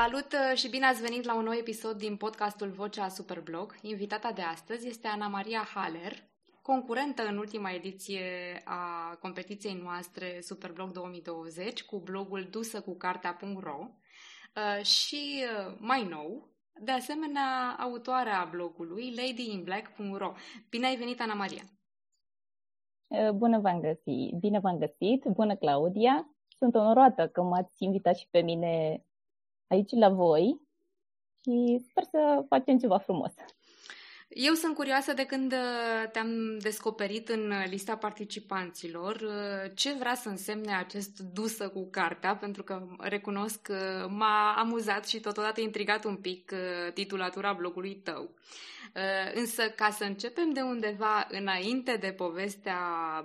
Salut uh, și bine ați venit la un nou episod din podcastul Vocea Superblog. Invitata de astăzi este Ana Maria Haller, concurentă în ultima ediție a competiției noastre Superblog 2020 cu blogul dusă cu cartea.ro uh, și uh, mai nou, de asemenea, autoarea blogului ladyinblack.ro. Bine ai venit, Ana Maria! Bună v-am găsit! Bine v-am găsit! Bună, Claudia! Sunt onorată că m-ați invitat și pe mine aici la voi și sper să facem ceva frumos. Eu sunt curioasă de când uh, te-am descoperit în lista participanților uh, ce vrea să însemne acest dusă cu cartea, pentru că recunosc că m-a amuzat și totodată intrigat un pic uh, titulatura blogului tău. Însă, ca să începem de undeva înainte de povestea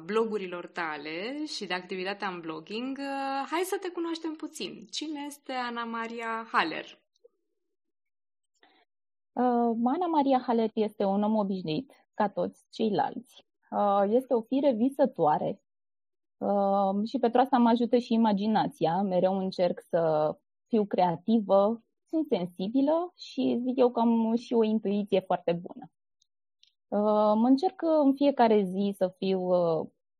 blogurilor tale și de activitatea în blogging, hai să te cunoaștem puțin. Cine este Ana Maria Haller? Uh, Ana Maria Haller este un om obișnuit, ca toți ceilalți. Uh, este o fire visătoare uh, și pentru asta mă ajută și imaginația. Mereu încerc să fiu creativă, sunt sensibilă și zic eu că am și o intuiție foarte bună. Mă încerc în fiecare zi să fiu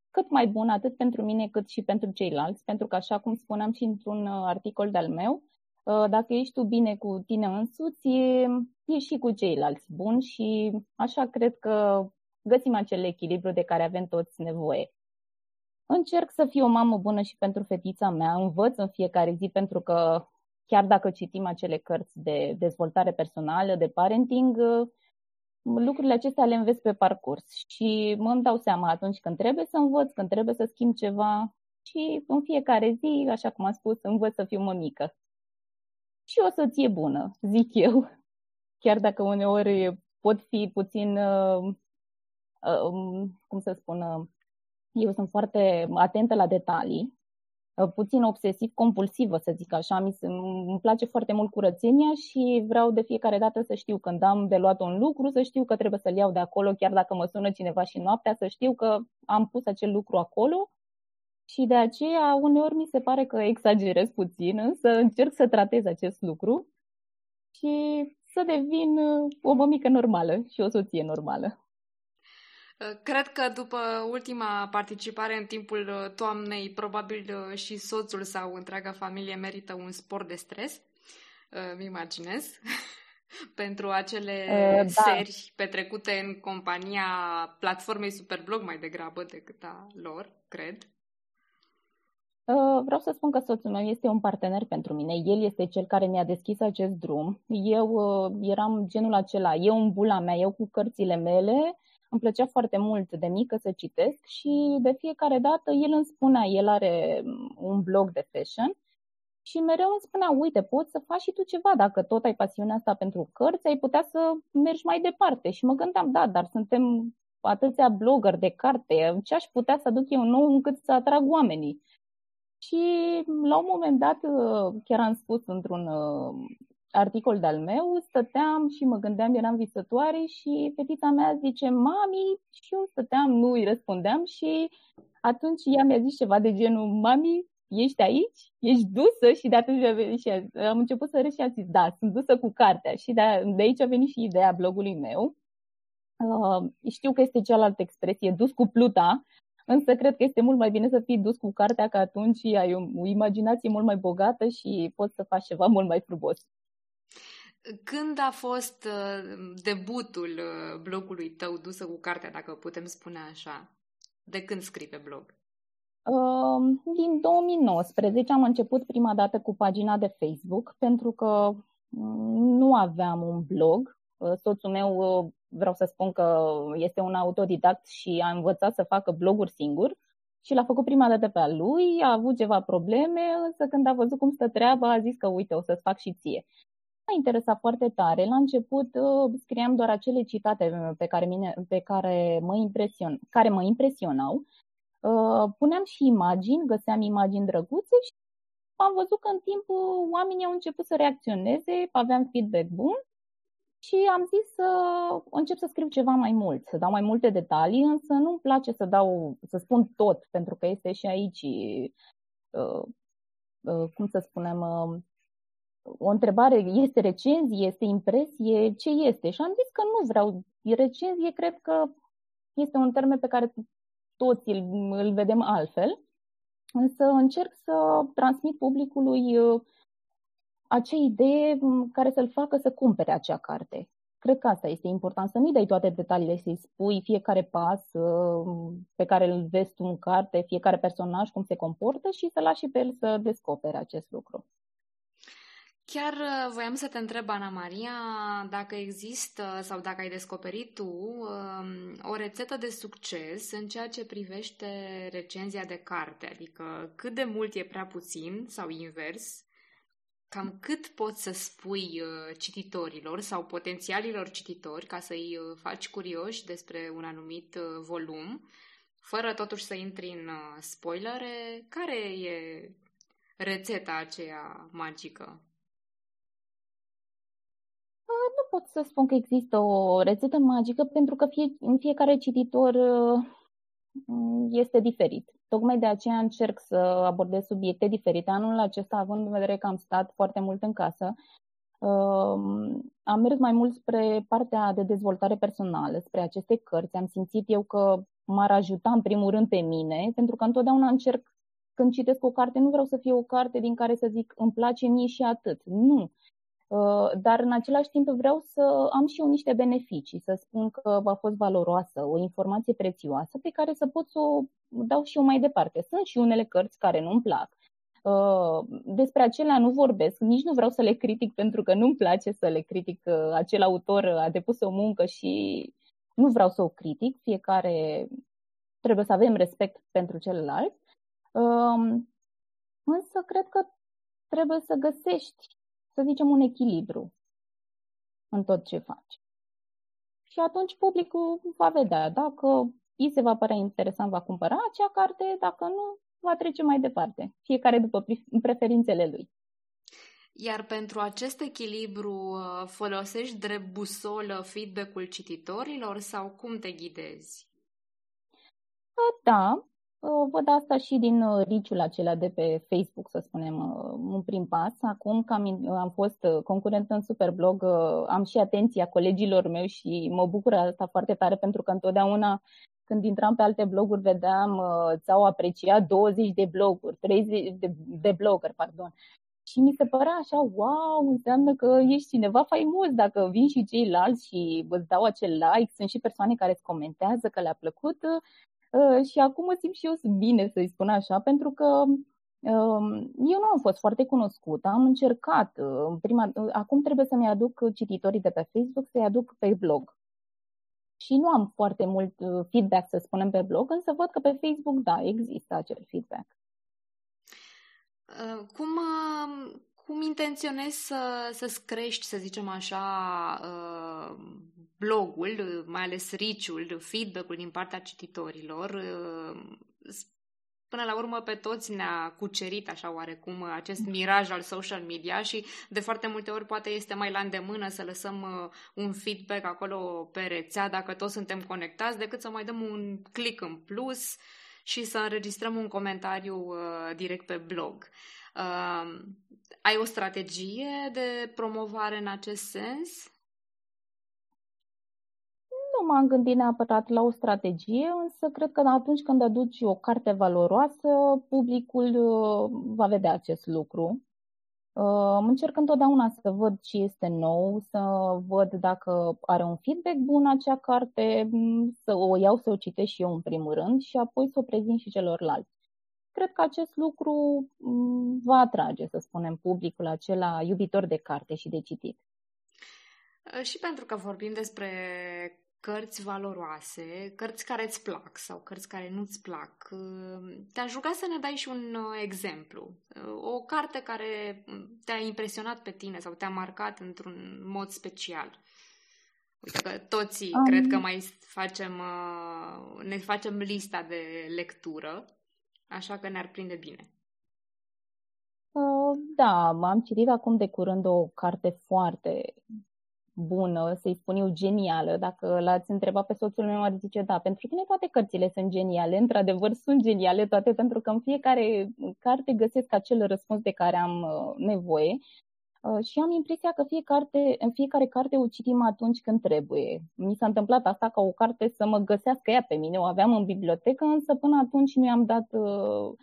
cât mai bună atât pentru mine cât și pentru ceilalți, pentru că așa cum spuneam și într-un articol de-al meu, Uh, dacă ești tu bine cu tine însuți, e și cu ceilalți bun și așa cred că găsim acel echilibru de care avem toți nevoie. Încerc să fiu o mamă bună și pentru fetița mea, învăț în fiecare zi pentru că chiar dacă citim acele cărți de dezvoltare personală, de parenting, uh, lucrurile acestea le înveți pe parcurs și mă îmi dau seama atunci când trebuie să învăț, când trebuie să schimb ceva și în fiecare zi, așa cum am spus, învăț să fiu mămică și o soție bună, zic eu. Chiar dacă uneori pot fi puțin, uh, uh, um, cum să spun, uh, eu sunt foarte atentă la detalii, puțin obsesiv-compulsivă, să zic așa. Mi îmi place foarte mult curățenia și vreau de fiecare dată să știu când am de luat un lucru, să știu că trebuie să-l iau de acolo, chiar dacă mă sună cineva și noaptea, să știu că am pus acel lucru acolo și de aceea uneori mi se pare că exagerez puțin, însă încerc să tratez acest lucru și să devin uh, o mămică normală și o soție normală. Uh, cred că după ultima participare în timpul uh, toamnei, probabil și soțul sau întreaga familie merită un spor de stres, mi imaginez, pentru acele uh, da. seri petrecute în compania platformei Superblog mai degrabă decât a lor, cred. Uh, vreau să spun că soțul meu este un partener pentru mine. El este cel care mi-a deschis acest drum. Eu uh, eram genul acela, eu în bula mea, eu cu cărțile mele. Îmi plăcea foarte mult de mică să citesc și de fiecare dată el îmi spunea, el are un blog de fashion și mereu îmi spunea, uite, poți să faci și tu ceva, dacă tot ai pasiunea asta pentru cărți, ai putea să mergi mai departe. Și mă gândeam, da, dar suntem atâția blogger de carte, ce aș putea să aduc eu nou încât să atrag oamenii? Și la un moment dat, uh, chiar am spus într-un uh, articol de-al meu, stăteam și mă gândeam, eram visătoare și fetița mea zice, mami, și eu stăteam, nu îi răspundeam și atunci ea mi-a zis ceva de genul, mami, ești aici? Ești dusă? Și de atunci a venit și am început să râd și am zis, da, sunt dusă cu cartea. Și de, de aici a venit și ideea blogului meu. Uh, știu că este cealaltă expresie, dus cu pluta, Însă cred că este mult mai bine să fii dus cu cartea, că atunci ai o imaginație mult mai bogată și poți să faci ceva mult mai frumos. Când a fost uh, debutul uh, blogului tău dusă cu cartea, dacă putem spune așa? De când scrii pe blog? Um, din 2019 am început prima dată cu pagina de Facebook pentru că mm, nu aveam un blog. Uh, soțul meu vreau să spun că este un autodidact și a învățat să facă bloguri singur și l-a făcut prima dată pe a lui, a avut ceva probleme, însă când a văzut cum stă treaba, a zis că uite, o să-ți fac și ție. M-a interesat foarte tare. La început uh, scriam doar acele citate pe care, mine, pe care, mă, impresion, care mă impresionau. Uh, puneam și imagini, găseam imagini drăguțe și am văzut că în timp oamenii au început să reacționeze, aveam feedback bun și am zis să încep să scriu ceva mai mult, să dau mai multe detalii, însă nu-mi place să dau, să spun tot, pentru că este și aici, uh, uh, cum să spunem, uh, o întrebare, este recenzie, este impresie, ce este? Și am zis că nu vreau. Recenzie cred că este un termen pe care toți îl, îl vedem altfel, însă încerc să transmit publicului uh, acea idee mm, care să-l facă să cumpere acea carte. Cred că asta este important, să nu-i dai toate detaliile, să-i spui fiecare pas uh, pe care îl vezi tu în carte, fiecare personaj, cum se comportă și să lași pe el să descopere acest lucru. Chiar uh, voiam să te întreb, Ana Maria, dacă există sau dacă ai descoperit tu um, o rețetă de succes în ceea ce privește recenzia de carte, adică cât de mult e prea puțin sau invers, cam cât poți să spui uh, cititorilor sau potențialilor cititori ca să-i uh, faci curioși despre un anumit volum, fără totuși să intri în spoilere, care e rețeta aceea magică? pot să spun că există o rețetă magică pentru că fie, în fiecare cititor uh, este diferit. Tocmai de aceea încerc să abordez subiecte diferite. Anul acesta, având în vedere că am stat foarte mult în casă, uh, am mers mai mult spre partea de dezvoltare personală, spre aceste cărți. Am simțit eu că m-ar ajuta în primul rând pe mine, pentru că întotdeauna încerc când citesc o carte, nu vreau să fie o carte din care să zic îmi place mie și atât. Nu. Uh, dar în același timp vreau să am și eu niște beneficii, să spun că a fost valoroasă, o informație prețioasă pe care să pot să o dau și eu mai departe. Sunt și unele cărți care nu-mi plac. Uh, despre acelea nu vorbesc, nici nu vreau să le critic pentru că nu-mi place să le critic. Acel autor a depus o muncă și nu vreau să o critic, fiecare trebuie să avem respect pentru celălalt. Uh, însă cred că trebuie să găsești să zicem, un echilibru în tot ce faci. Și atunci publicul va vedea dacă îi se va părea interesant, va cumpăra acea carte, dacă nu, va trece mai departe, fiecare după preferințele lui. Iar pentru acest echilibru uh, folosești drept busolă feedback-ul cititorilor sau cum te ghidezi? Da, Văd asta și din uh, riciul acela de pe Facebook, să spunem, uh, un prim pas. Acum că am, am fost uh, concurent în Superblog, am și atenția colegilor mei și mă bucur asta foarte tare pentru că întotdeauna când intram pe alte bloguri vedeam ți-au apreciat 20 de bloguri, 30 de, de blogger, pardon. Și mi se părea așa, wow, înseamnă că ești cineva faimos dacă vin și ceilalți și îți dau acel like. Sunt și persoane care îți comentează că le-a plăcut Uh, și acum mă simt și eu bine, să-i spun așa, pentru că um, eu nu am fost foarte cunoscută, am încercat. Uh, prima, uh, acum trebuie să-mi aduc cititorii de pe Facebook, să-i aduc pe blog. Și nu am foarte mult feedback, să spunem, pe blog, însă văd că pe Facebook, da, există acel feedback. Cum, cum intenționezi să, să-ți crești, să zicem așa, blogul, mai ales riciul, feedback-ul din partea cititorilor, până la urmă pe toți ne-a cucerit așa oarecum acest miraj al social media și de foarte multe ori poate este mai la îndemână să lăsăm uh, un feedback acolo pe rețea dacă toți suntem conectați decât să mai dăm un click în plus și să înregistrăm un comentariu uh, direct pe blog. Uh, ai o strategie de promovare în acest sens? Nu m-am gândit neapărat la o strategie, însă cred că atunci când aduci o carte valoroasă, publicul uh, va vedea acest lucru. Uh, încerc întotdeauna să văd ce este nou, să văd dacă are un feedback bun acea carte, să o iau să o citesc și eu în primul rând și apoi să o prezint și celorlalți. Cred că acest lucru va atrage, să spunem, publicul acela iubitor de carte și de citit. Uh, și pentru că vorbim despre cărți valoroase, cărți care îți plac sau cărți care nu-ți plac. Te-aș ruga să ne dai și un uh, exemplu. Uh, o carte care te-a impresionat pe tine sau te-a marcat într-un mod special. Uite că toți um... cred că mai facem, uh, ne facem lista de lectură, așa că ne-ar prinde bine. Da, am citit acum de curând o carte foarte bună, să-i spun eu genială. Dacă l-ați întrebat pe soțul meu, ar zice da, pentru tine toate cărțile sunt geniale. Într-adevăr, sunt geniale toate, pentru că în fiecare carte găsesc acel răspuns de care am uh, nevoie. Uh, și am impresia că fie carte, în fiecare carte o citim atunci când trebuie. Mi s-a întâmplat asta ca o carte să mă găsească ea pe mine. O aveam în bibliotecă, însă până atunci nu i-am dat uh, uh,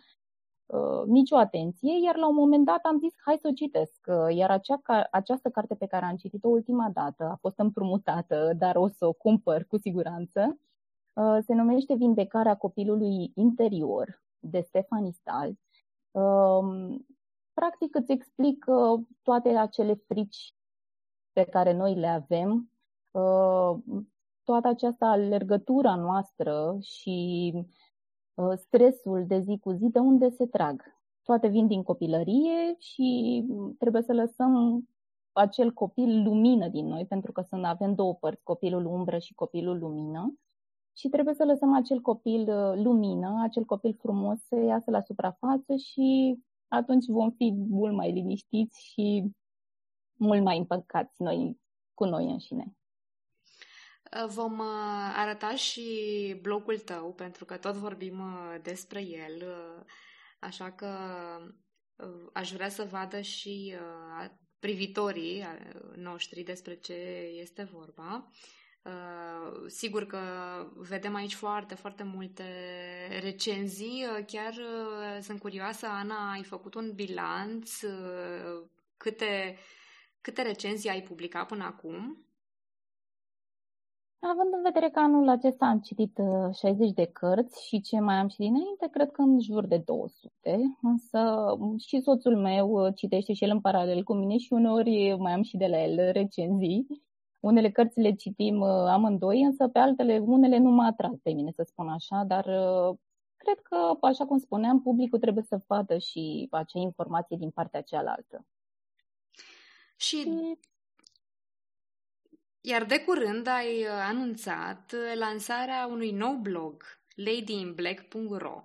nicio atenție, iar la un moment dat am zis hai să o citesc. Uh, iar acea, această carte pe care am citit-o ultima dată a fost împrumutată, dar o să o cumpăr cu siguranță. Uh, se numește Vindecarea copilului interior de Stefanie Stahl. Uh, practic îți explică toate acele frici pe care noi le avem, uh, toată această alergătura noastră și uh, stresul de zi cu zi, de unde se trag. Toate vin din copilărie și trebuie să lăsăm acel copil lumină din noi, pentru că sunt, avem două părți, copilul umbră și copilul lumină. Și trebuie să lăsăm acel copil uh, lumină, acel copil frumos să iasă la suprafață și atunci vom fi mult mai liniștiți și mult mai împăcați noi cu noi înșine. Vom uh, arăta și blogul tău, pentru că tot vorbim uh, despre el, uh, așa că aș vrea să vadă și privitorii noștri despre ce este vorba. Uh, sigur că vedem aici foarte, foarte multe recenzii. Uh, chiar uh, sunt curioasă, Ana, ai făcut un bilanț? Câte, câte recenzii ai publicat până acum? Având în vedere că anul acesta am citit 60 de cărți și ce mai am citit înainte, cred că în jur de 200, însă și soțul meu citește și el în paralel cu mine și uneori mai am și de la el recenzii. Unele cărți le citim uh, amândoi, însă pe altele, unele nu mă atrag pe mine, să spun așa, dar uh, cred că, așa cum spuneam, publicul trebuie să vadă și acea informație din partea cealaltă. Și iar de curând ai uh, anunțat lansarea unui nou blog, ladyinblack.ro.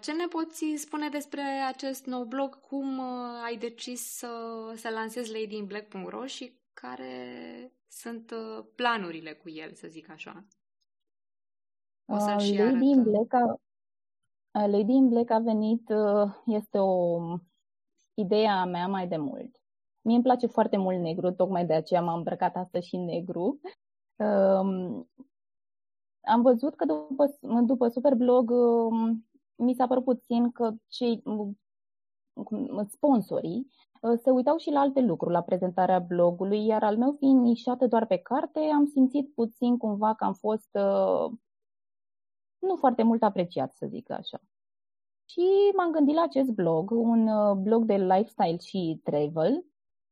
Ce ne poți spune despre acest nou blog? Cum ai decis să, să lansezi ladyinblack.ro și care sunt uh, planurile cu el, să zic așa. O să uh, și Lady in Black a, uh, Lady in Black a venit, este o idee a mea mai de mult. Mie îmi place foarte mult negru, tocmai de aceea m-am îmbrăcat astăzi și în negru. Um, am văzut că după, după Superblog um, mi s-a părut puțin că cei sponsorii Uh, se uitau și la alte lucruri, la prezentarea blogului, iar al meu fiind nișată doar pe carte, am simțit puțin cumva că am fost uh, nu foarte mult apreciat, să zic așa. Și m-am gândit la acest blog, un uh, blog de lifestyle și travel,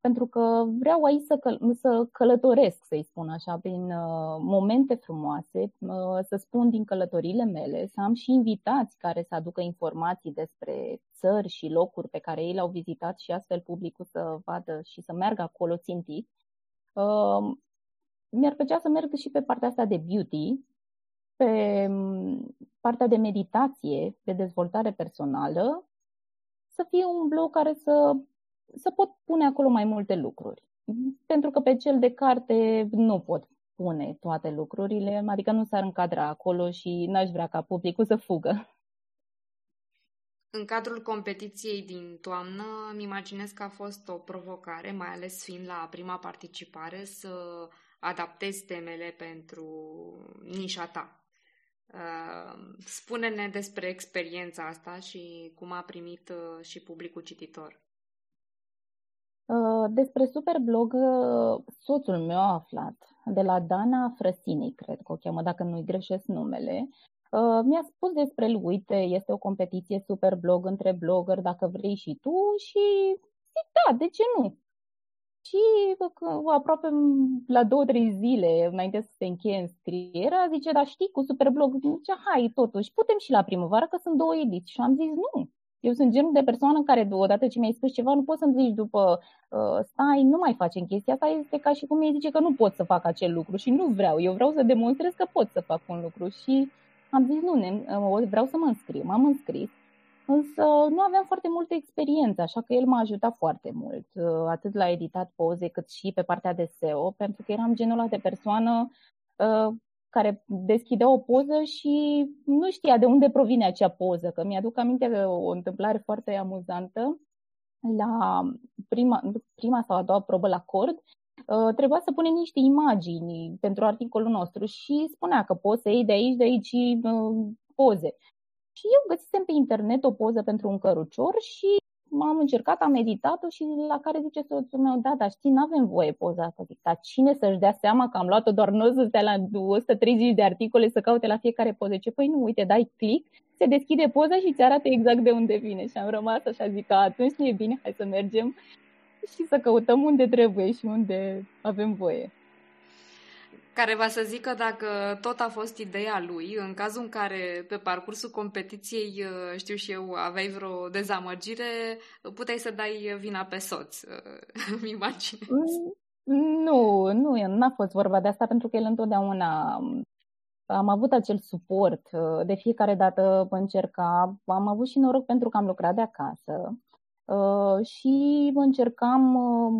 pentru că vreau aici să, căl- să călătoresc, să-i spun așa, prin uh, momente frumoase, uh, să spun din călătorile mele, să am și invitați care să aducă informații despre țări și locuri pe care ei le-au vizitat și astfel publicul să vadă și să meargă acolo țintit. Uh, mi-ar plăcea să merg și pe partea asta de beauty, pe um, partea de meditație, de dezvoltare personală, să fie un blog care să să pot pune acolo mai multe lucruri. Pentru că pe cel de carte nu pot pune toate lucrurile, adică nu s-ar încadra acolo și n-aș vrea ca publicul să fugă. În cadrul competiției din toamnă, îmi imaginez că a fost o provocare, mai ales fiind la prima participare, să adaptezi temele pentru nișa ta. Uh, spune-ne despre experiența asta și cum a primit uh, și publicul cititor. Uh, despre Superblog, uh, soțul meu a aflat de la Dana Frăsinei, cred că o cheamă, dacă nu-i greșesc numele. Uh, mi-a spus despre el, uite, este o competiție Superblog între blogger, dacă vrei și tu și zic, da, de ce nu? Și aproape la două, trei zile înainte să se încheie înscrierea, zice, da știi, cu Superblog, zice, hai, totuși, putem și la primăvară, că sunt două ediții. Și am zis, nu, eu sunt genul de persoană care, odată ce mi-ai spus ceva, nu poți să-mi zici după, uh, stai, nu mai facem chestia asta, este ca și cum mi zice că nu pot să fac acel lucru și nu vreau. Eu vreau să demonstrez că pot să fac un lucru și am zis, nu, ne, uh, vreau să mă înscriu. M-am înscris, însă nu aveam foarte multă experiență, așa că el m-a ajutat foarte mult, uh, atât la editat poze, cât și pe partea de SEO, pentru că eram genul ăla de persoană uh, care deschidea o poză și nu știa de unde provine acea poză, că mi-aduc aminte de o întâmplare foarte amuzantă. la prima, prima sau a doua probă la cord, uh, trebuia să punem niște imagini pentru articolul nostru și spunea că poți să iei de aici, de aici uh, poze. Și eu găsisem pe internet o poză pentru un cărucior și am încercat, am meditat-o și la care zice soțul meu, da, dar știi, nu avem voie poza asta. Zic, dar cine să-și dea seama că am luat-o doar nu să stea la 130 de articole să caute la fiecare poză? Ce, păi nu, uite, dai click, se deschide poza și ți arată exact de unde vine. Și am rămas așa, zic că atunci nu e bine, hai să mergem și să căutăm unde trebuie și unde avem voie care va să zică dacă tot a fost ideea lui, în cazul în care pe parcursul competiției, uh, știu și eu, aveai vreo dezamăgire, puteai să dai vina pe soț, uh, îmi imaginez. Mm, nu, nu, n-a fost vorba de asta pentru că el întotdeauna am avut acel suport. Uh, de fiecare dată încerca, am avut și noroc pentru că am lucrat de acasă. Și încercam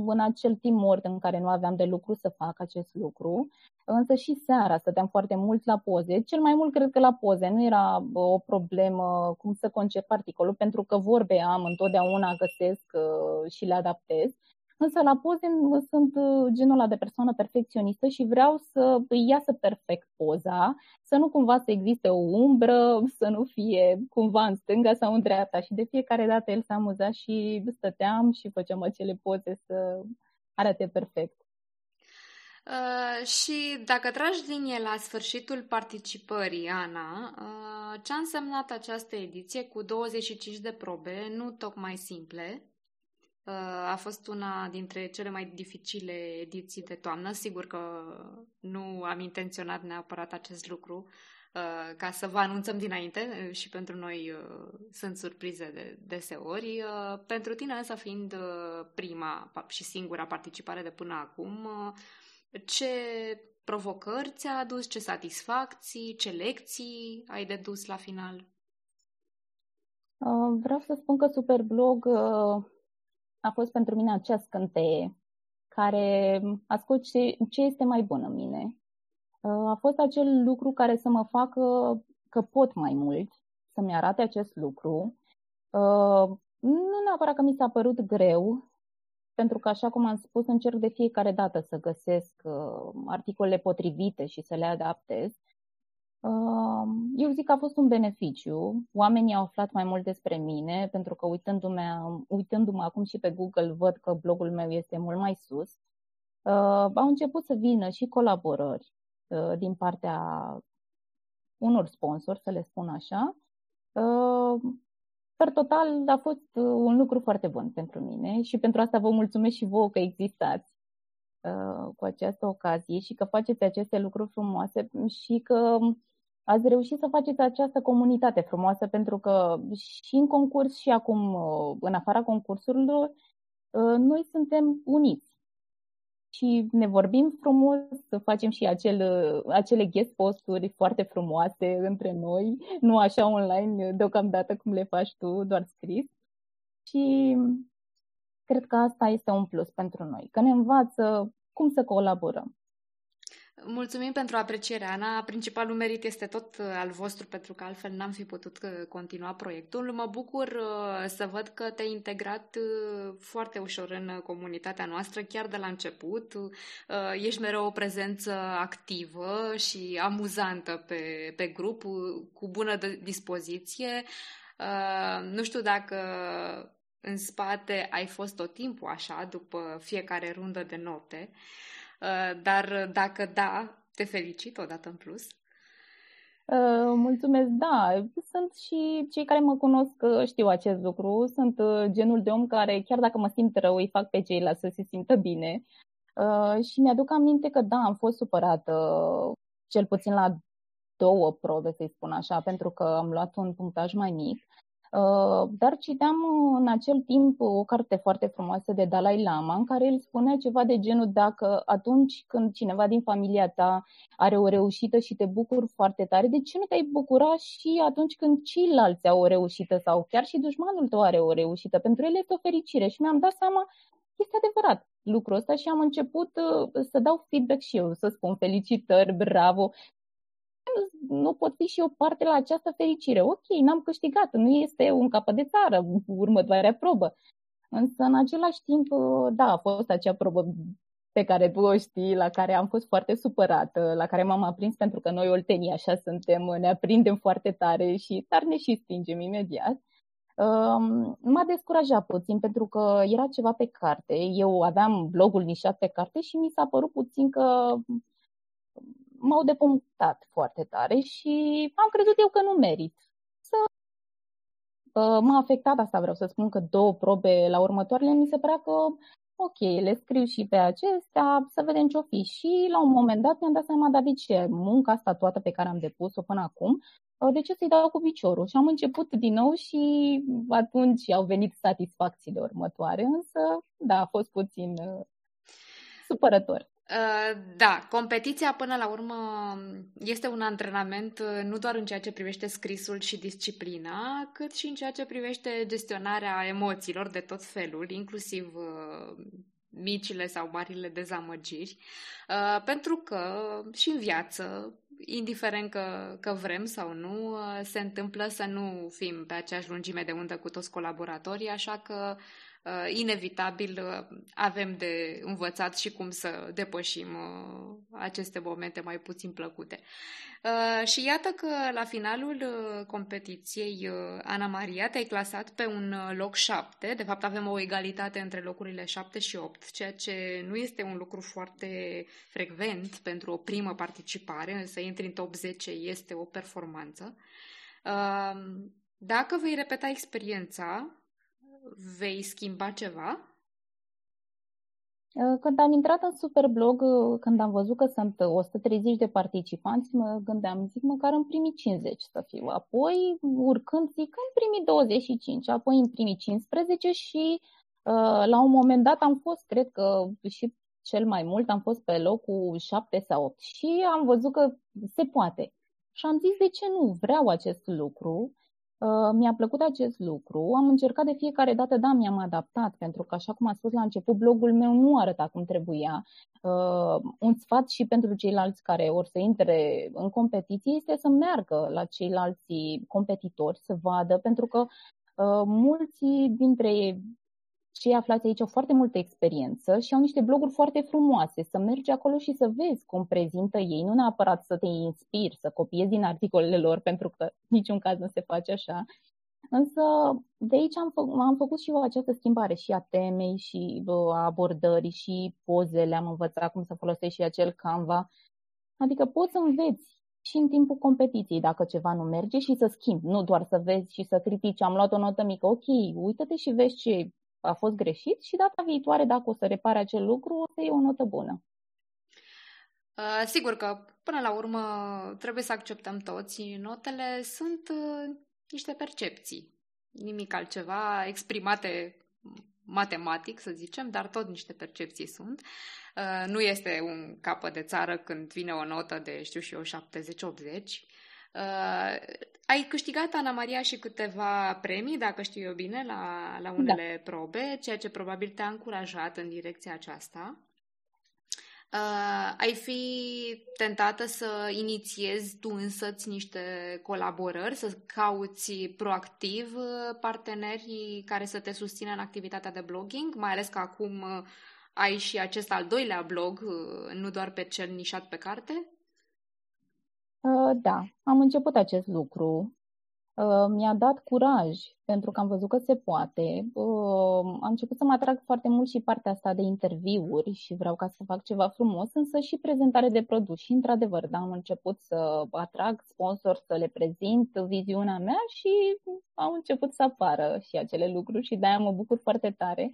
în acel timp mort în care nu aveam de lucru să fac acest lucru Însă și seara stăteam foarte mult la poze. Cel mai mult cred că la poze. Nu era o problemă cum să concep articolul, pentru că vorbe am, întotdeauna găsesc uh, și le adaptez. Însă la poze sunt uh, genul ăla de persoană perfecționistă și vreau să îi iasă perfect poza, să nu cumva să existe o umbră, să nu fie cumva în stânga sau în dreapta. Și de fiecare dată el s-a amuzat și stăteam și făceam acele poze să arate perfect. Uh, și dacă tragi linie la sfârșitul participării, Ana, uh, ce a însemnat această ediție cu 25 de probe, nu tocmai simple? Uh, a fost una dintre cele mai dificile ediții de toamnă. Sigur că nu am intenționat neapărat acest lucru uh, ca să vă anunțăm dinainte și pentru noi uh, sunt surprize de deseori. Pentru tine însă fiind prima și singura participare de până acum, ce provocări ți-a adus, ce satisfacții, ce lecții ai dedus la final? Uh, vreau să spun că Superblog uh, a fost pentru mine acea scânteie care a scos ce, ce este mai bun în mine. Uh, a fost acel lucru care să mă facă că pot mai mult, să-mi arate acest lucru. Nu neapărat că mi s-a părut greu, pentru că, așa cum am spus, încerc de fiecare dată să găsesc uh, articole potrivite și să le adaptez. Uh, eu zic că a fost un beneficiu. Oamenii au aflat mai mult despre mine, pentru că uitându-mă, uitându-mă acum și pe Google, văd că blogul meu este mult mai sus. Uh, au început să vină și colaborări uh, din partea unor sponsori, să le spun așa. Uh, Per total, a fost uh, un lucru foarte bun pentru mine și pentru asta vă mulțumesc și vouă că existați uh, cu această ocazie și că faceți aceste lucruri frumoase și că ați reușit să faceți această comunitate frumoasă pentru că și în concurs și acum uh, în afara concursurilor noi suntem uniți și ne vorbim frumos, să facem și acel, acele guest posturi foarte frumoase între noi, nu așa online deocamdată cum le faci tu, doar scris. Și cred că asta este un plus pentru noi, că ne învață cum să colaborăm. Mulțumim pentru apreciere, Ana. Principalul merit este tot uh, al vostru, pentru că altfel n-am fi putut uh, continua proiectul. Mă bucur uh, să văd că te-ai integrat foarte ușor în comunitatea noastră, chiar de la început. Ești mereu o prezență activă și amuzantă pe, pe grup, cu bună dispoziție. Nu știu dacă în spate ai fost tot timpul așa, după fiecare rundă de note. Uh, dar dacă da, te felicit odată în plus. Uh, mulțumesc, da. Sunt și cei care mă cunosc uh, știu acest lucru. Sunt genul de om care, chiar dacă mă simt rău, îi fac pe ceilalți să se simtă bine. Și mi-aduc aminte că, da, am fost supărată, cel puțin la două probe, să-i spun așa, pentru că am luat un punctaj mai mic. Uh, dar citeam în acel timp o carte foarte frumoasă de Dalai Lama, în care el spunea ceva de genul dacă atunci când cineva din familia ta are o reușită și te bucuri foarte tare, de ce nu te-ai bucura și atunci când ceilalți au o reușită sau chiar și dușmanul tău are o reușită? Pentru el este o fericire și mi-am dat seama este adevărat lucrul ăsta și am început uh, să dau feedback și eu, să spun felicitări, bravo, nu pot fi și o parte la această fericire. Ok, n-am câștigat, nu este un capăt de țară următoarea probă. Însă, în același timp, da, a fost acea probă pe care tu o știi, la care am fost foarte supărată, la care m-am aprins pentru că noi oltenii așa suntem, ne aprindem foarte tare și dar ne și stingem imediat. Um, m-a descurajat puțin pentru că era ceva pe carte. Eu aveam blogul nișat pe carte și mi s-a părut puțin că m-au depunctat foarte tare și am crezut eu că nu merit. Să uh, m-a afectat asta, vreau să spun că două probe la următoarele mi se părea că ok, le scriu și pe acestea, să vedem ce-o fi. Și la un moment dat mi-am dat seama, David, ce munca asta toată pe care am depus-o până acum, uh, de ce să-i dau cu piciorul? Și am început din nou și atunci au venit satisfacțiile următoare, însă, da, a fost puțin uh, supărător. Uh, da, competiția până la urmă este un antrenament uh, nu doar în ceea ce privește scrisul și disciplina, cât și în ceea ce privește gestionarea emoțiilor de tot felul, inclusiv uh, micile sau marile dezamăgiri, pentru că și în viață, indiferent că, că vrem sau nu, se întâmplă să nu fim pe aceeași lungime de undă cu toți colaboratorii, așa că uh, inevitabil uh, avem de învățat și cum să depășim uh, aceste momente mai puțin plăcute. Uh, și iată că la finalul uh, competiției, uh, Ana Maria, te-ai clasat pe un uh, loc 7. De fapt, avem o egalitate între locurile 7 și 8, ceea ce nu este un lucru foarte frecvent pentru o primă participare, să intri în top 10 este o performanță. Uh, dacă vei repeta experiența, vei schimba ceva? Uh, când am intrat în Superblog, uh, când am văzut că sunt 130 de participanți, mă gândeam, zic, măcar în primii 50 să fiu. Apoi, urcând, zic, în primii 25, apoi în primii 15 și uh, la un moment dat am fost, cred că și cel mai mult, am fost pe locul 7 sau 8 și am văzut că se poate. Și am zis, de ce nu? Vreau acest lucru Uh, mi-a plăcut acest lucru. Am încercat de fiecare dată, da, mi-am adaptat, pentru că, așa cum a spus la început, blogul meu nu arăta cum trebuia. Uh, un sfat și pentru ceilalți care or să intre în competiție este să meargă la ceilalți competitori, să vadă, pentru că uh, mulți dintre cei aflați aici au foarte multă experiență și au niște bloguri foarte frumoase. Să mergi acolo și să vezi cum prezintă ei, nu neapărat să te inspiri, să copiezi din articolele lor, pentru că niciun caz nu se face așa. Însă de aici am, fă- am făcut și eu această schimbare și a temei și a abordării și pozele, am învățat cum să folosești și acel Canva. Adică poți să înveți și în timpul competiției dacă ceva nu merge și să schimbi, nu doar să vezi și să critici, am luat o notă mică, ok, uită-te și vezi ce a fost greșit și data viitoare, dacă o să repare acel lucru, o să iei o notă bună. Uh, sigur că, până la urmă, trebuie să acceptăm toți. Notele sunt uh, niște percepții, nimic altceva, exprimate matematic, să zicem, dar tot niște percepții sunt. Uh, nu este un capăt de țară când vine o notă de, știu și eu, 70-80. Uh, ai câștigat, Ana Maria, și câteva premii, dacă știu eu bine, la, la da. unele da. probe, ceea ce probabil te-a încurajat în direcția aceasta. Uh, ai fi tentată să inițiezi tu însăți niște colaborări, să cauți proactiv uh, partenerii care să te susțină în activitatea de blogging, mai ales că acum uh, ai și acest al doilea blog, uh, nu doar pe cel nișat pe carte? Uh, da, am început acest lucru. Uh, mi-a dat curaj pentru că am văzut că se poate. Uh, am început să mă atrag foarte mult și partea asta de interviuri și vreau ca să fac ceva frumos, însă și prezentare de produs. Și într-adevăr, da, am început să atrag sponsor, să le prezint viziunea mea și au început să apară și acele lucruri și de-aia mă bucur foarte tare.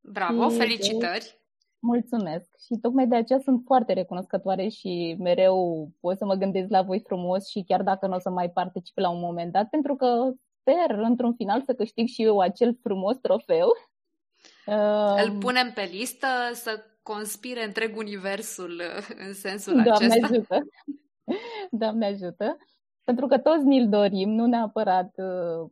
Bravo, și felicitări! Mulțumesc și tocmai de aceea sunt foarte recunoscătoare și mereu pot să mă gândesc la voi frumos și chiar dacă nu o să mai particip la un moment dat, pentru că sper într-un final să câștig și eu acel frumos trofeu. Îl punem pe listă să conspire întreg universul în sensul Doamne acesta. ajută! Doamne ajută! Pentru că toți ni-l dorim, nu neapărat uh,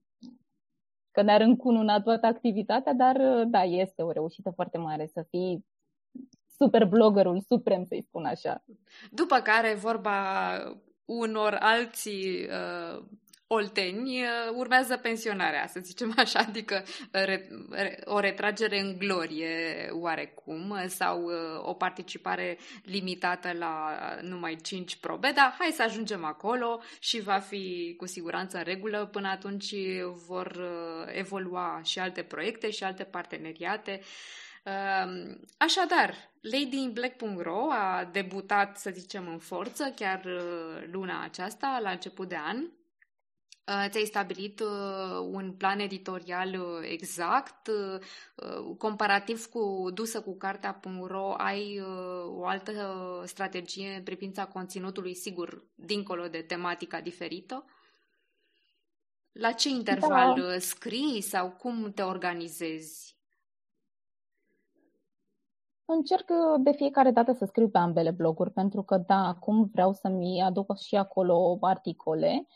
că ne-ar încununa toată activitatea, dar uh, da, este o reușită foarte mare să fii super bloggerul suprem, să-i spun așa. După care vorba unor alții uh, olteni, urmează pensionarea, să zicem așa, adică o retragere în glorie oarecum sau o participare limitată la numai 5 probe, dar hai să ajungem acolo și va fi cu siguranță în regulă. Până atunci vor evolua și alte proiecte și alte parteneriate. Așadar, LadyInBlack.ro a debutat, să zicem, în forță chiar luna aceasta, la început de an Uh, ți-ai stabilit uh, un plan editorial uh, exact, comparativ cu dusă cu cartea.ro, ai o altă strategie în privința conținutului, sigur, dincolo de tematica diferită? La ce interval da. scrii sau cum te organizezi? Încerc de fiecare dată să scriu pe ambele bloguri, pentru că, da, acum vreau să-mi aduc și acolo articole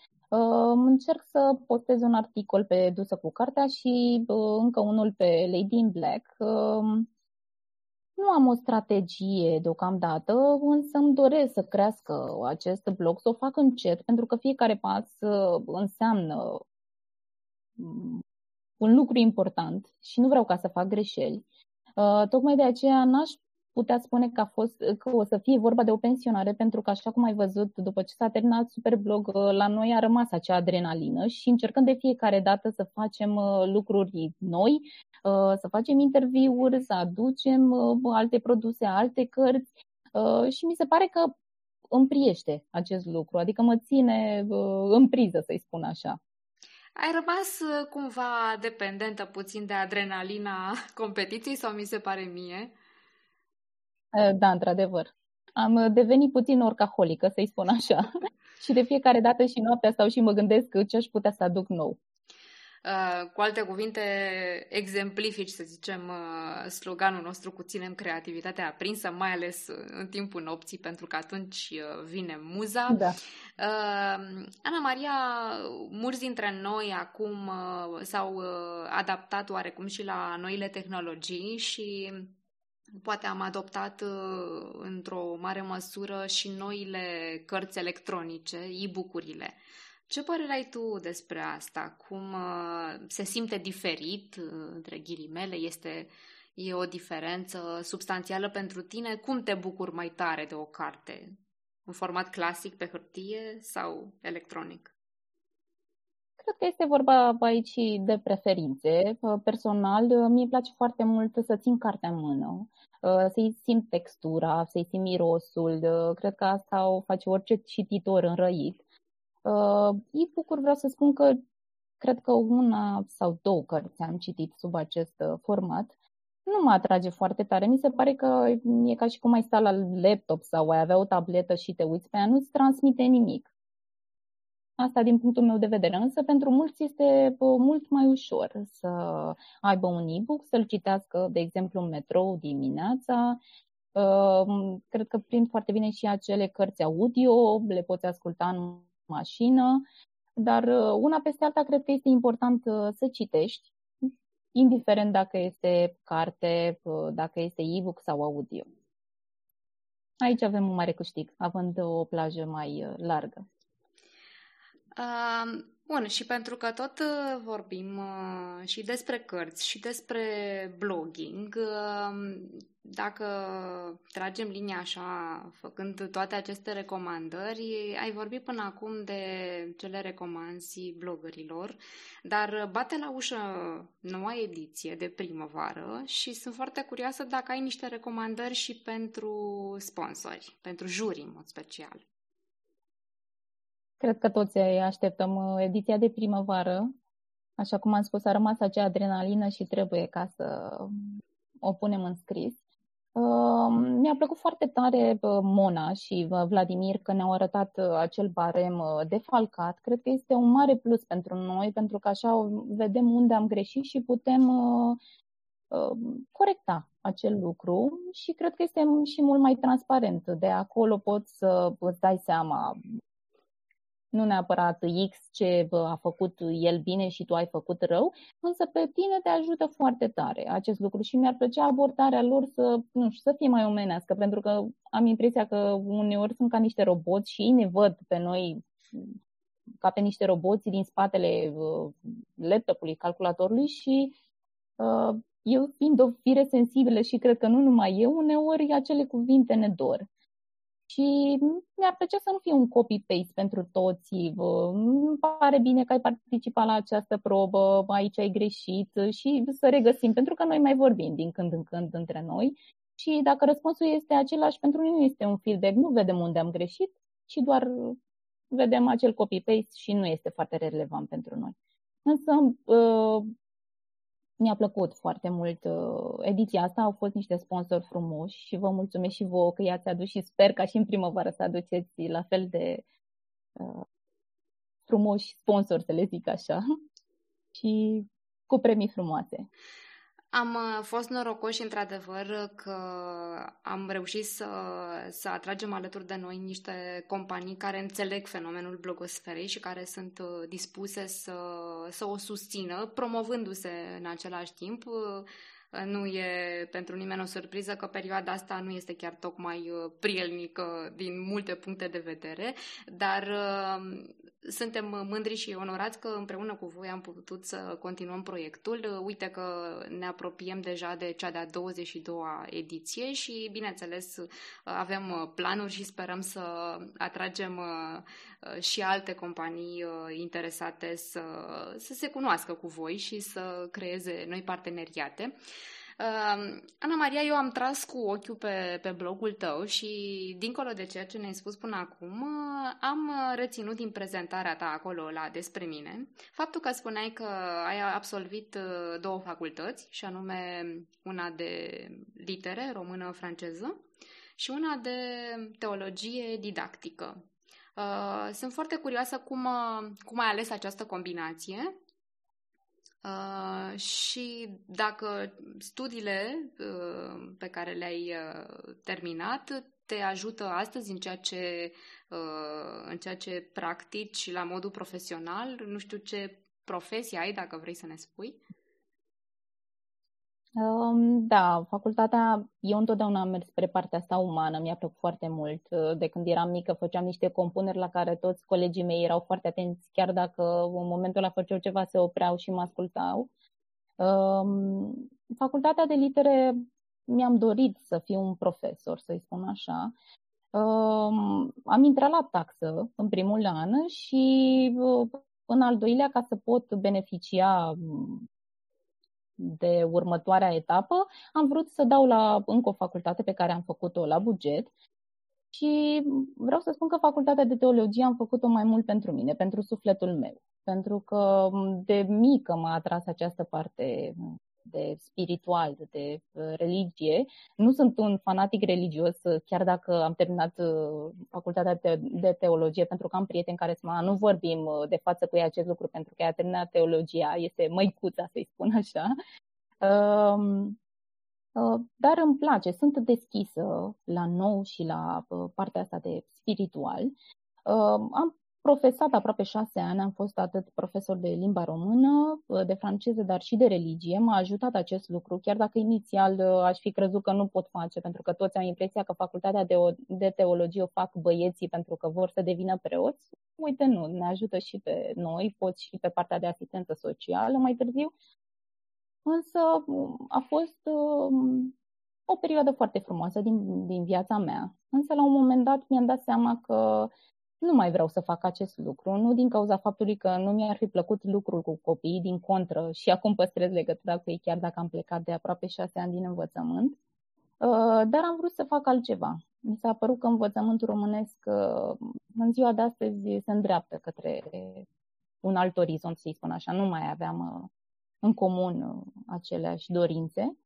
Încerc să postez un articol pe Dusă cu Cartea și încă unul pe Lady in Black. Nu am o strategie deocamdată, însă îmi doresc să crească acest blog, să o fac încet, pentru că fiecare pas înseamnă un lucru important și nu vreau ca să fac greșeli. Tocmai de aceea n-aș putea spune că, a fost, că o să fie vorba de o pensionare, pentru că, așa cum ai văzut, după ce s-a terminat Superblog, uh, la noi a rămas acea adrenalină și încercăm de fiecare dată să facem uh, lucruri noi, uh, să facem interviuri, să aducem alte produse, alte cărți și mi se pare că îmi priește acest lucru, adică mă ține în priză, să-i spun așa. Ai rămas cumva dependentă puțin de adrenalina competiției sau mi se pare mie? Da, într-adevăr. Am devenit puțin orcaholică, să-i spun așa. și de fiecare dată și noaptea stau și mă gândesc ce aș putea să aduc nou. Uh, cu alte cuvinte, exemplifici, să zicem, uh, sloganul nostru cu ținem creativitatea aprinsă, mai ales în timpul nopții, pentru că atunci uh, vine muza. Da. Ana Maria, mulți dintre noi acum s-au adaptat oarecum și la noile tehnologii și Poate am adoptat uh, într-o mare măsură și noile cărți electronice, e-book-urile. Ce părere ai tu despre asta? Cum uh, se simte diferit, uh, între ghilimele? Este e o diferență substanțială pentru tine? Cum te bucuri mai tare de o carte? În format clasic pe hârtie sau electronic? Cred că este vorba aici de preferințe. Personal, mie place foarte mult să țin cartea în mână, să-i simt textura, să-i simt mirosul. Cred că asta o face orice cititor înrăit. E-book-uri vreau să spun că cred că una sau două cărți am citit sub acest format. Nu mă atrage foarte tare. Mi se pare că e ca și cum ai sta la laptop sau ai avea o tabletă și te uiți pe ea, nu-ți transmite nimic. Asta din punctul meu de vedere, însă pentru mulți este mult mai ușor să aibă un e-book, să-l citească, de exemplu, în metrou dimineața. Cred că prind foarte bine și acele cărți audio, le poți asculta în mașină, dar una peste alta cred că este important să citești, indiferent dacă este carte, dacă este e-book sau audio. Aici avem un mare câștig, având o plajă mai largă. Uh, bun, și pentru că tot uh, vorbim uh, și despre cărți și despre blogging, uh, dacă tragem linia așa, făcând toate aceste recomandări, ai vorbit până acum de ce le recomanzi blogărilor, dar bate la ușă noua ediție de primăvară și sunt foarte curioasă dacă ai niște recomandări și pentru sponsori, pentru juri în mod special. Cred că toți așteptăm uh, ediția de primăvară. Așa cum am spus, a rămas acea adrenalină și trebuie ca să o punem în scris. Uh, mi-a plăcut foarte tare uh, Mona și Vladimir că ne-au arătat acel barem defalcat. Cred că este un mare plus pentru noi, pentru că așa vedem unde am greșit și putem corecta acel lucru și cred că este și mult mai transparent. De acolo poți să îți dai seama nu neapărat X ce a făcut el bine și tu ai făcut rău, însă pe tine te ajută foarte tare acest lucru și mi-ar plăcea abordarea lor să, nu știu, să fie mai omenească, pentru că am impresia că uneori sunt ca niște roboți și ei ne văd pe noi ca pe niște roboți din spatele uh, laptopului, calculatorului și uh, eu fiind o fire sensibilă și cred că nu numai eu, uneori acele cuvinte ne dor. Și mi-ar plăcea să nu fie un copy-paste pentru toți. Îmi pare bine că ai participat la această probă, aici ai greșit și să regăsim, pentru că noi mai vorbim din când în când între noi. Și dacă răspunsul este același, pentru noi nu este un feedback, nu vedem unde am greșit, ci doar vedem acel copy-paste și nu este foarte relevant pentru noi. Însă uh, mi-a plăcut foarte mult uh, ediția asta, au fost niște sponsori frumoși și vă mulțumesc și vouă că i-ați adus și sper ca și în primăvară să aduceți la fel de uh, frumoși sponsori, să le zic așa, și cu premii frumoase. Am uh, fost norocoși, într-adevăr, că am reușit să, să atragem alături de noi niște companii care înțeleg fenomenul blogosferei și care sunt uh, dispuse să, să o susțină, promovându-se în același timp. Uh, nu e pentru nimeni o surpriză că perioada asta nu este chiar tocmai prielnică din multe puncte de vedere, dar suntem mândri și onorați că împreună cu voi am putut să continuăm proiectul. Uite că ne apropiem deja de cea de-a 22-a ediție și, bineînțeles, avem planuri și sperăm să atragem uh, și alte companii uh, interesate să, să se cunoască cu voi și să creeze noi parteneriate. Uh, Ana Maria, eu am tras cu ochiul pe, pe blogul tău și, dincolo de ceea ce ne-ai spus până acum, uh, am reținut din prezentarea ta acolo la despre mine faptul că spuneai că ai absolvit uh, două facultăți, și anume una de litere, română-franceză, și una de teologie didactică. Uh, sunt foarte curioasă cum, uh, cum ai ales această combinație Uh, și dacă studiile uh, pe care le-ai uh, terminat te ajută astăzi în ceea ce, uh, în ceea ce practici la modul profesional, nu știu ce profesie ai, dacă vrei să ne spui. Da, facultatea, eu întotdeauna am mers spre partea asta umană, mi-a plăcut foarte mult. De când eram mică făceam niște compuneri la care toți colegii mei erau foarte atenți, chiar dacă în momentul ăla făceau ceva, se opreau și mă ascultau. Facultatea de litere mi-am dorit să fiu un profesor, să-i spun așa. Am intrat la taxă în primul an și în al doilea, ca să pot beneficia de următoarea etapă, am vrut să dau la încă o facultate pe care am făcut-o la buget și vreau să spun că facultatea de teologie am făcut-o mai mult pentru mine, pentru sufletul meu, pentru că de mică m-a atras această parte de spiritual, de religie. Nu sunt un fanatic religios, chiar dacă am terminat uh, facultatea de teologie, pentru că am prieteni care spun, nu vorbim uh, de față cu ei acest lucru, pentru că ea a terminat teologia, este măicuța, să-i spun așa. Um, uh, dar îmi place, sunt deschisă la nou și la partea asta de spiritual. Am profesat aproape șase ani, am fost atât profesor de limba română, de franceză, dar și de religie. M-a ajutat acest lucru, chiar dacă inițial uh, aș fi crezut că nu pot face, pentru că toți au impresia că facultatea de, o, de teologie o fac băieții pentru că vor să devină preoți. Uite, nu, ne ajută și pe noi, poți și pe partea de asistență socială mai târziu. Însă a fost um, o perioadă foarte frumoasă din, din viața mea. Însă la un moment dat mi-am dat seama că nu mai vreau să fac acest lucru, nu din cauza faptului că nu mi-ar fi plăcut lucrul cu copiii, din contră, și acum păstrez legătura cu ei chiar dacă am plecat de aproape șase ani din învățământ, uh, dar am vrut să fac altceva. Mi s-a părut că învățământul românesc uh, în ziua de astăzi se îndreaptă către un alt orizont, să-i spun așa. Nu mai aveam uh, în comun aceleași dorințe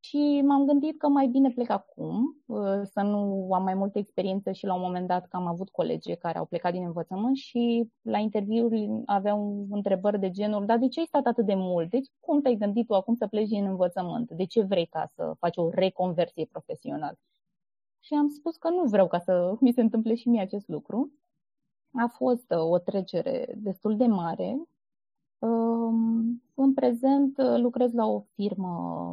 și m-am gândit că mai bine plec acum, uh, să nu am mai multă experiență și la un moment dat că am avut colegi care au plecat din învățământ și la interviuri aveau întrebări de genul, dar de ce ai stat atât de mult? Deci cum te-ai gândit tu acum să pleci din învățământ? De ce vrei ca să faci o reconversie profesională? Și am spus că nu vreau ca să mi se întâmple și mie acest lucru. A fost uh, o trecere destul de mare. Um, în prezent uh, lucrez la o firmă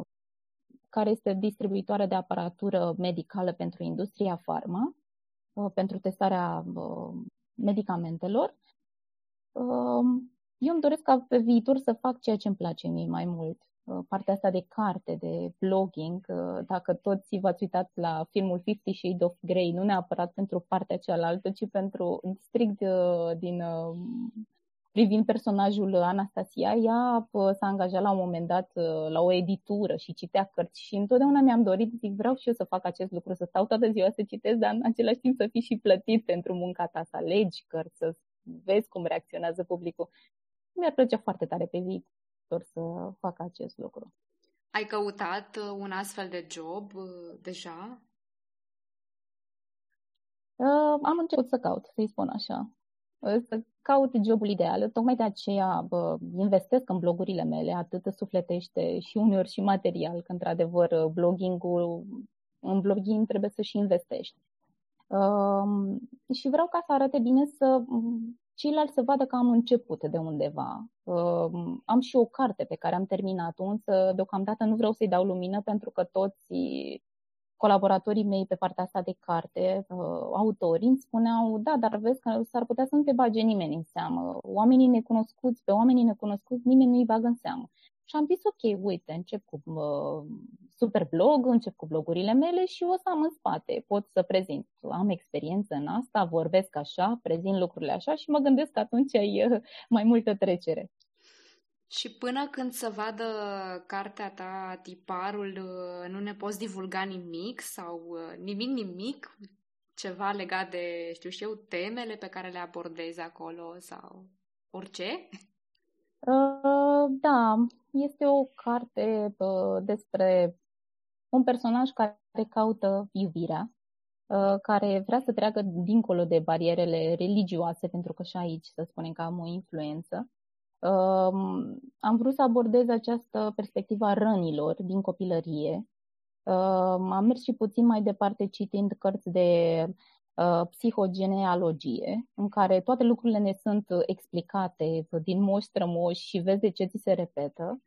care este distribuitoare de aparatură medicală pentru industria farma, uh, pentru testarea uh, medicamentelor Um, eu îmi doresc ca pe viitor să fac ceea ce îmi place mie mai mult. Uh, partea asta de carte, de blogging, uh, dacă toți v-ați uitat la filmul Fifty Shades of Grey, nu neapărat pentru partea cealaltă, ci pentru strict uh, din privind personajul Anastasia, ea s-a angajat la un moment dat la o editură și citea cărți și întotdeauna mi-am dorit, zic, vreau și eu să fac acest lucru, să stau toată ziua să citesc, dar în același timp să fii și plătit pentru munca ta, să alegi cărți, să vezi cum reacționează publicul. Mi-ar plăcea foarte tare pe viitor să fac acest lucru. Ai căutat uh, un astfel de job uh, deja? Uh, am început să caut, să-i spun așa. Uh, să caut jobul ideal. Tocmai de aceea bă, investesc în blogurile mele, atât sufletește și uneori și material, că într-adevăr blogging-ul, în blogging trebuie să și investești. Uh, și vreau ca să arate bine să ceilalți să vadă că am început de undeva. Uh, am și o carte pe care am terminat-o, însă deocamdată nu vreau să-i dau lumină pentru că toți colaboratorii mei pe partea asta de carte, uh, autorii, îmi spuneau, da, dar vezi că s-ar putea să nu te bage nimeni în seamă. Oamenii necunoscuți, pe oamenii necunoscuți, nimeni nu-i bagă în seamă. Și am zis, ok, uite, încep cu uh, super blog, încep cu blogurile mele și o să am în spate. Pot să prezint. Am experiență în asta, vorbesc așa, prezint lucrurile așa și mă gândesc că atunci ai uh, mai multă trecere. Și până când să vadă cartea ta, tiparul, uh, nu ne poți divulga nimic sau uh, nimic, nimic? Ceva legat de, știu și eu, temele pe care le abordezi acolo sau orice? Uh, da, este o carte uh, despre un personaj care caută iubirea, uh, care vrea să treacă dincolo de barierele religioase, pentru că și aici, să spunem că am o influență. Uh, am vrut să abordez această perspectivă a rănilor din copilărie. Uh, am mers și puțin mai departe citind cărți de Uh, psihogenealogie, în care toate lucrurile ne sunt explicate din moș strămoși și vezi de ce ți se repetă.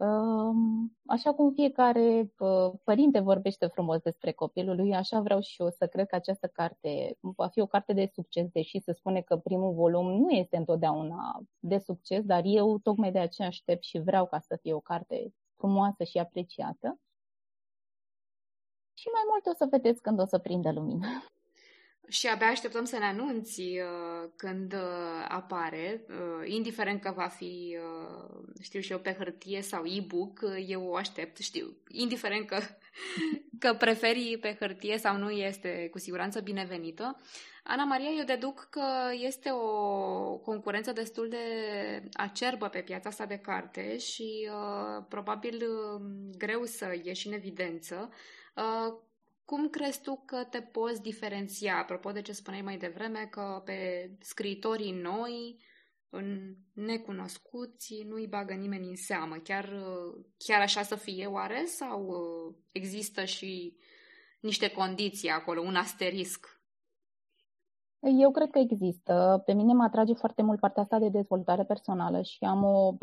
Um, așa cum fiecare uh, părinte vorbește frumos despre copilul lui, așa vreau și eu să cred că această carte va fi o carte de succes, deși se spune că primul volum nu este întotdeauna de succes, dar eu tocmai de aceea aștept și vreau ca să fie o carte frumoasă și apreciată. Și mai mult o să vedeți când o să prindă lumină și abia așteptăm să ne anunți uh, când uh, apare, uh, indiferent că va fi, uh, știu și eu, pe hârtie sau e-book, uh, eu o aștept, știu, indiferent că, că preferi pe hârtie sau nu, este cu siguranță binevenită. Ana Maria, eu deduc că este o concurență destul de acerbă pe piața asta de carte și uh, probabil uh, greu să ieși în evidență. Uh, cum crezi tu că te poți diferenția, apropo de ce spuneai mai devreme, că pe scriitorii noi, în necunoscuți, nu-i bagă nimeni în seamă? Chiar, chiar așa să fie oare? Sau uh, există și niște condiții acolo, un asterisc? Eu cred că există. Pe mine mă atrage foarte mult partea asta de dezvoltare personală și am o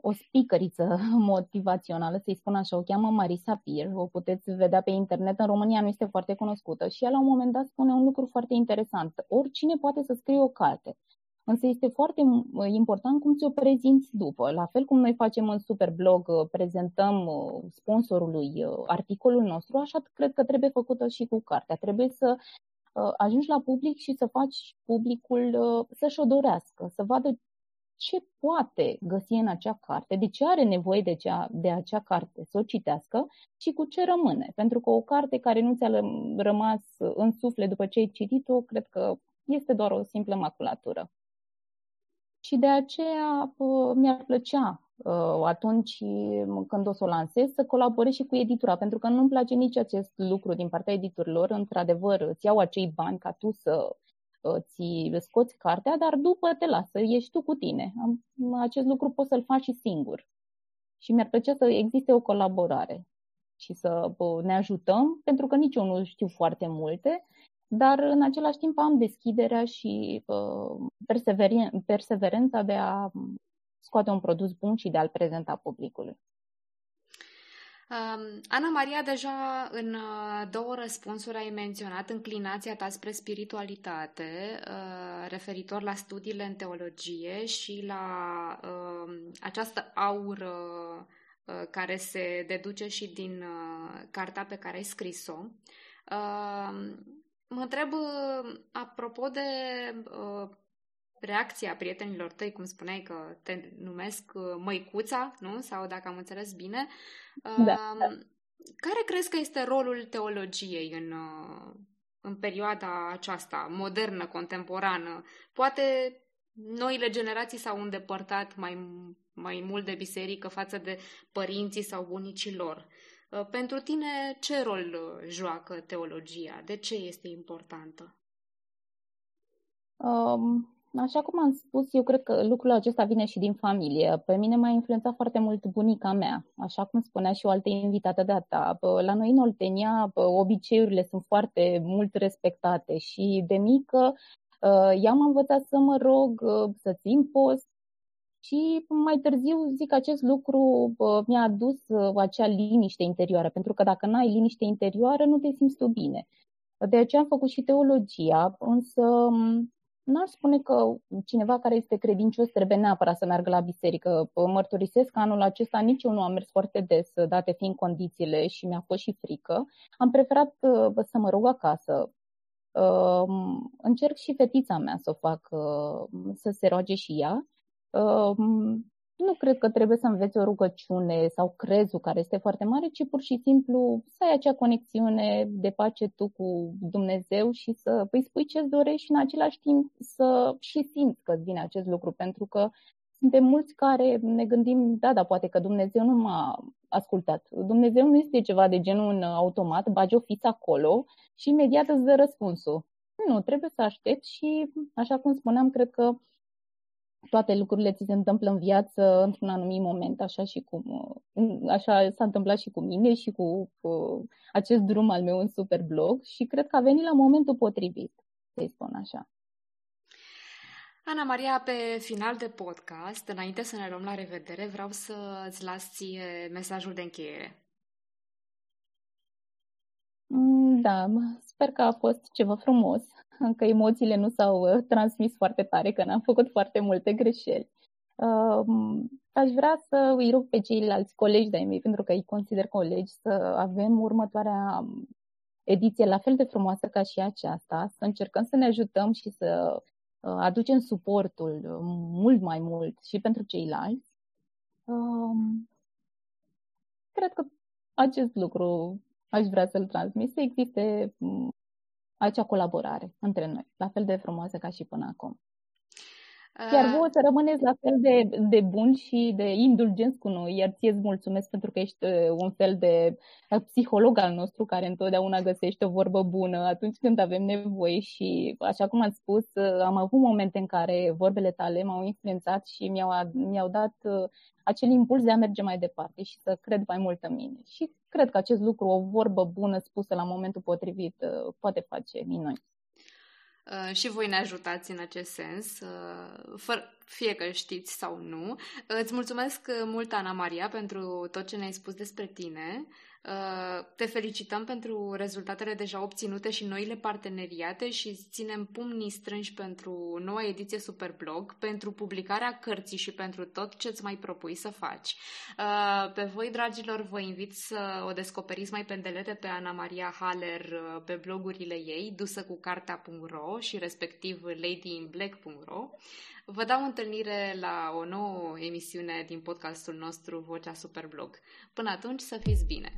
o speakeriță motivațională, să-i spun așa, o cheamă Marisa Pir, o puteți vedea pe internet, în România nu este foarte cunoscută și ea la un moment dat spune un lucru foarte interesant. Oricine poate să scrie o carte, însă este foarte important cum ți-o prezinți după. La fel cum noi facem în Superblog, uh, prezentăm uh, sponsorului uh, articolul nostru, așa cred că trebuie făcută și cu cartea. Trebuie să ajungi la public și să faci publicul să-și o dorească, să vadă ce poate găsi în acea carte, de ce are nevoie de, cea, de acea carte să o citească și cu ce rămâne. Pentru că o carte care nu ți-a rămas în suflet după ce ai citit-o, cred că este doar o simplă maculatură. Și de aceea mi-ar plăcea atunci când o să o lansez să colaborez și cu editura, pentru că nu-mi place nici acest lucru din partea editurilor. Într-adevăr, îți iau acei bani ca tu să ți scoți cartea, dar după te lasă, ești tu cu tine. Acest lucru poți să-l faci și singur. Și mi-ar plăcea să existe o colaborare și să ne ajutăm, pentru că nici eu nu știu foarte multe, dar în același timp am deschiderea și perseverența de a scoate un produs bun și de a-l prezenta publicului. Ana Maria, deja în uh, două răspunsuri ai menționat înclinația ta spre spiritualitate, uh, referitor la studiile în teologie și la um, această aură uh, care se deduce și din cartea pe care ai scris-o. Mă întreb, apropo de reacția prietenilor tăi, cum spuneai că te numesc măicuța, nu? Sau dacă am înțeles bine, da. Care crezi că este rolul teologiei în, uh, în perioada aceasta, modernă, contemporană? Poate noile generații s-au îndepărtat mai, mai mult de biserică față de părinții sau bunicii lor. Uh, pentru tine, ce rol uh, joacă teologia? De ce este importantă? Um, Așa cum am spus, eu cred că lucrul acesta vine și din familie. Pe mine m-a influențat foarte mult bunica mea, așa cum spunea și o altă invitată de-a ta. La noi în Oltenia, obiceiurile sunt foarte mult respectate și de mică ă, ea m-a învățat să mă rog, ă, să țin post și mai târziu zic acest lucru mi-a adus ă, acea liniște interioară, pentru că dacă n-ai liniște interioară, nu te simți tu bine. De aceea am făcut și teologia, însă N-aș spune că cineva care este credincios trebuie neapărat să meargă la biserică. Mărturisesc că anul acesta nici eu nu am mers foarte des, date fiind condițiile și mi-a fost și frică. Am preferat uh, să mă rog acasă. Um, încerc și fetița mea să o fac, uh, să se roage și ea. Um, nu cred că trebuie să înveți o rugăciune sau crezul care este foarte mare, ci pur și simplu să ai acea conexiune de pace tu cu Dumnezeu și să îi spui ce-ți dorești și în același timp să și simți că vine acest lucru, pentru că suntem mulți care ne gândim, da, da, poate că Dumnezeu nu m-a ascultat. Dumnezeu nu este ceva de genul un automat, bagi o fiță acolo și imediat îți dă răspunsul. Nu, trebuie să aștepți și, așa cum spuneam, cred că toate lucrurile ți se întâmplă în viață într-un anumit moment, așa și cum așa s-a întâmplat și cu mine și cu, cu acest drum al meu în Superblog și cred că a venit la momentul potrivit, să-i spun așa. Ana Maria, pe final de podcast, înainte să ne luăm la revedere, vreau să îți las ție mesajul de încheiere. Da, sper că a fost ceva frumos încă emoțiile nu s-au uh, transmis foarte tare, că n-am făcut foarte multe greșeli. Um, aș vrea să îi rog pe ceilalți colegi de-ai mei, pentru că îi consider colegi, să avem următoarea um, ediție la fel de frumoasă ca și aceasta, să încercăm să ne ajutăm și să uh, aducem suportul uh, mult mai mult și pentru ceilalți. Um, cred că acest lucru aș vrea să-l transmit, să existe um, acea colaborare între noi, la fel de frumoasă ca și până acum. Iar uh, voi să rămâneți la fel de, de bun și de indulgenți cu noi, iar ție îți mulțumesc pentru că ești uh, un fel de uh, psiholog al nostru care întotdeauna găsește o vorbă bună atunci când avem nevoie și, așa cum am spus, am avut momente în care vorbele tale m-au influențat și mi-au, mi-au dat acel impuls de a merge mai departe și să cred mai mult în mine. Și cred că acest lucru, o vorbă bună spusă la momentul potrivit, poate face minuni. Uh, și voi ne ajutați în acest sens, uh, fără, fie că știți sau nu. Uh, îți mulțumesc mult, Ana Maria, pentru tot ce ne-ai spus despre tine. Uh, te felicităm pentru rezultatele deja obținute și noile parteneriate și ținem pumnii strânși pentru noua ediție Superblog, pentru publicarea cărții și pentru tot ce îți mai propui să faci. Uh, pe voi, dragilor, vă invit să o descoperiți mai pendelete pe Ana Maria Haller uh, pe blogurile ei, dusă cu cartea.ro și respectiv ladyinblack.ro. Vă dau întâlnire la o nouă emisiune din podcastul nostru Vocea Superblog. Până atunci, să fiți bine!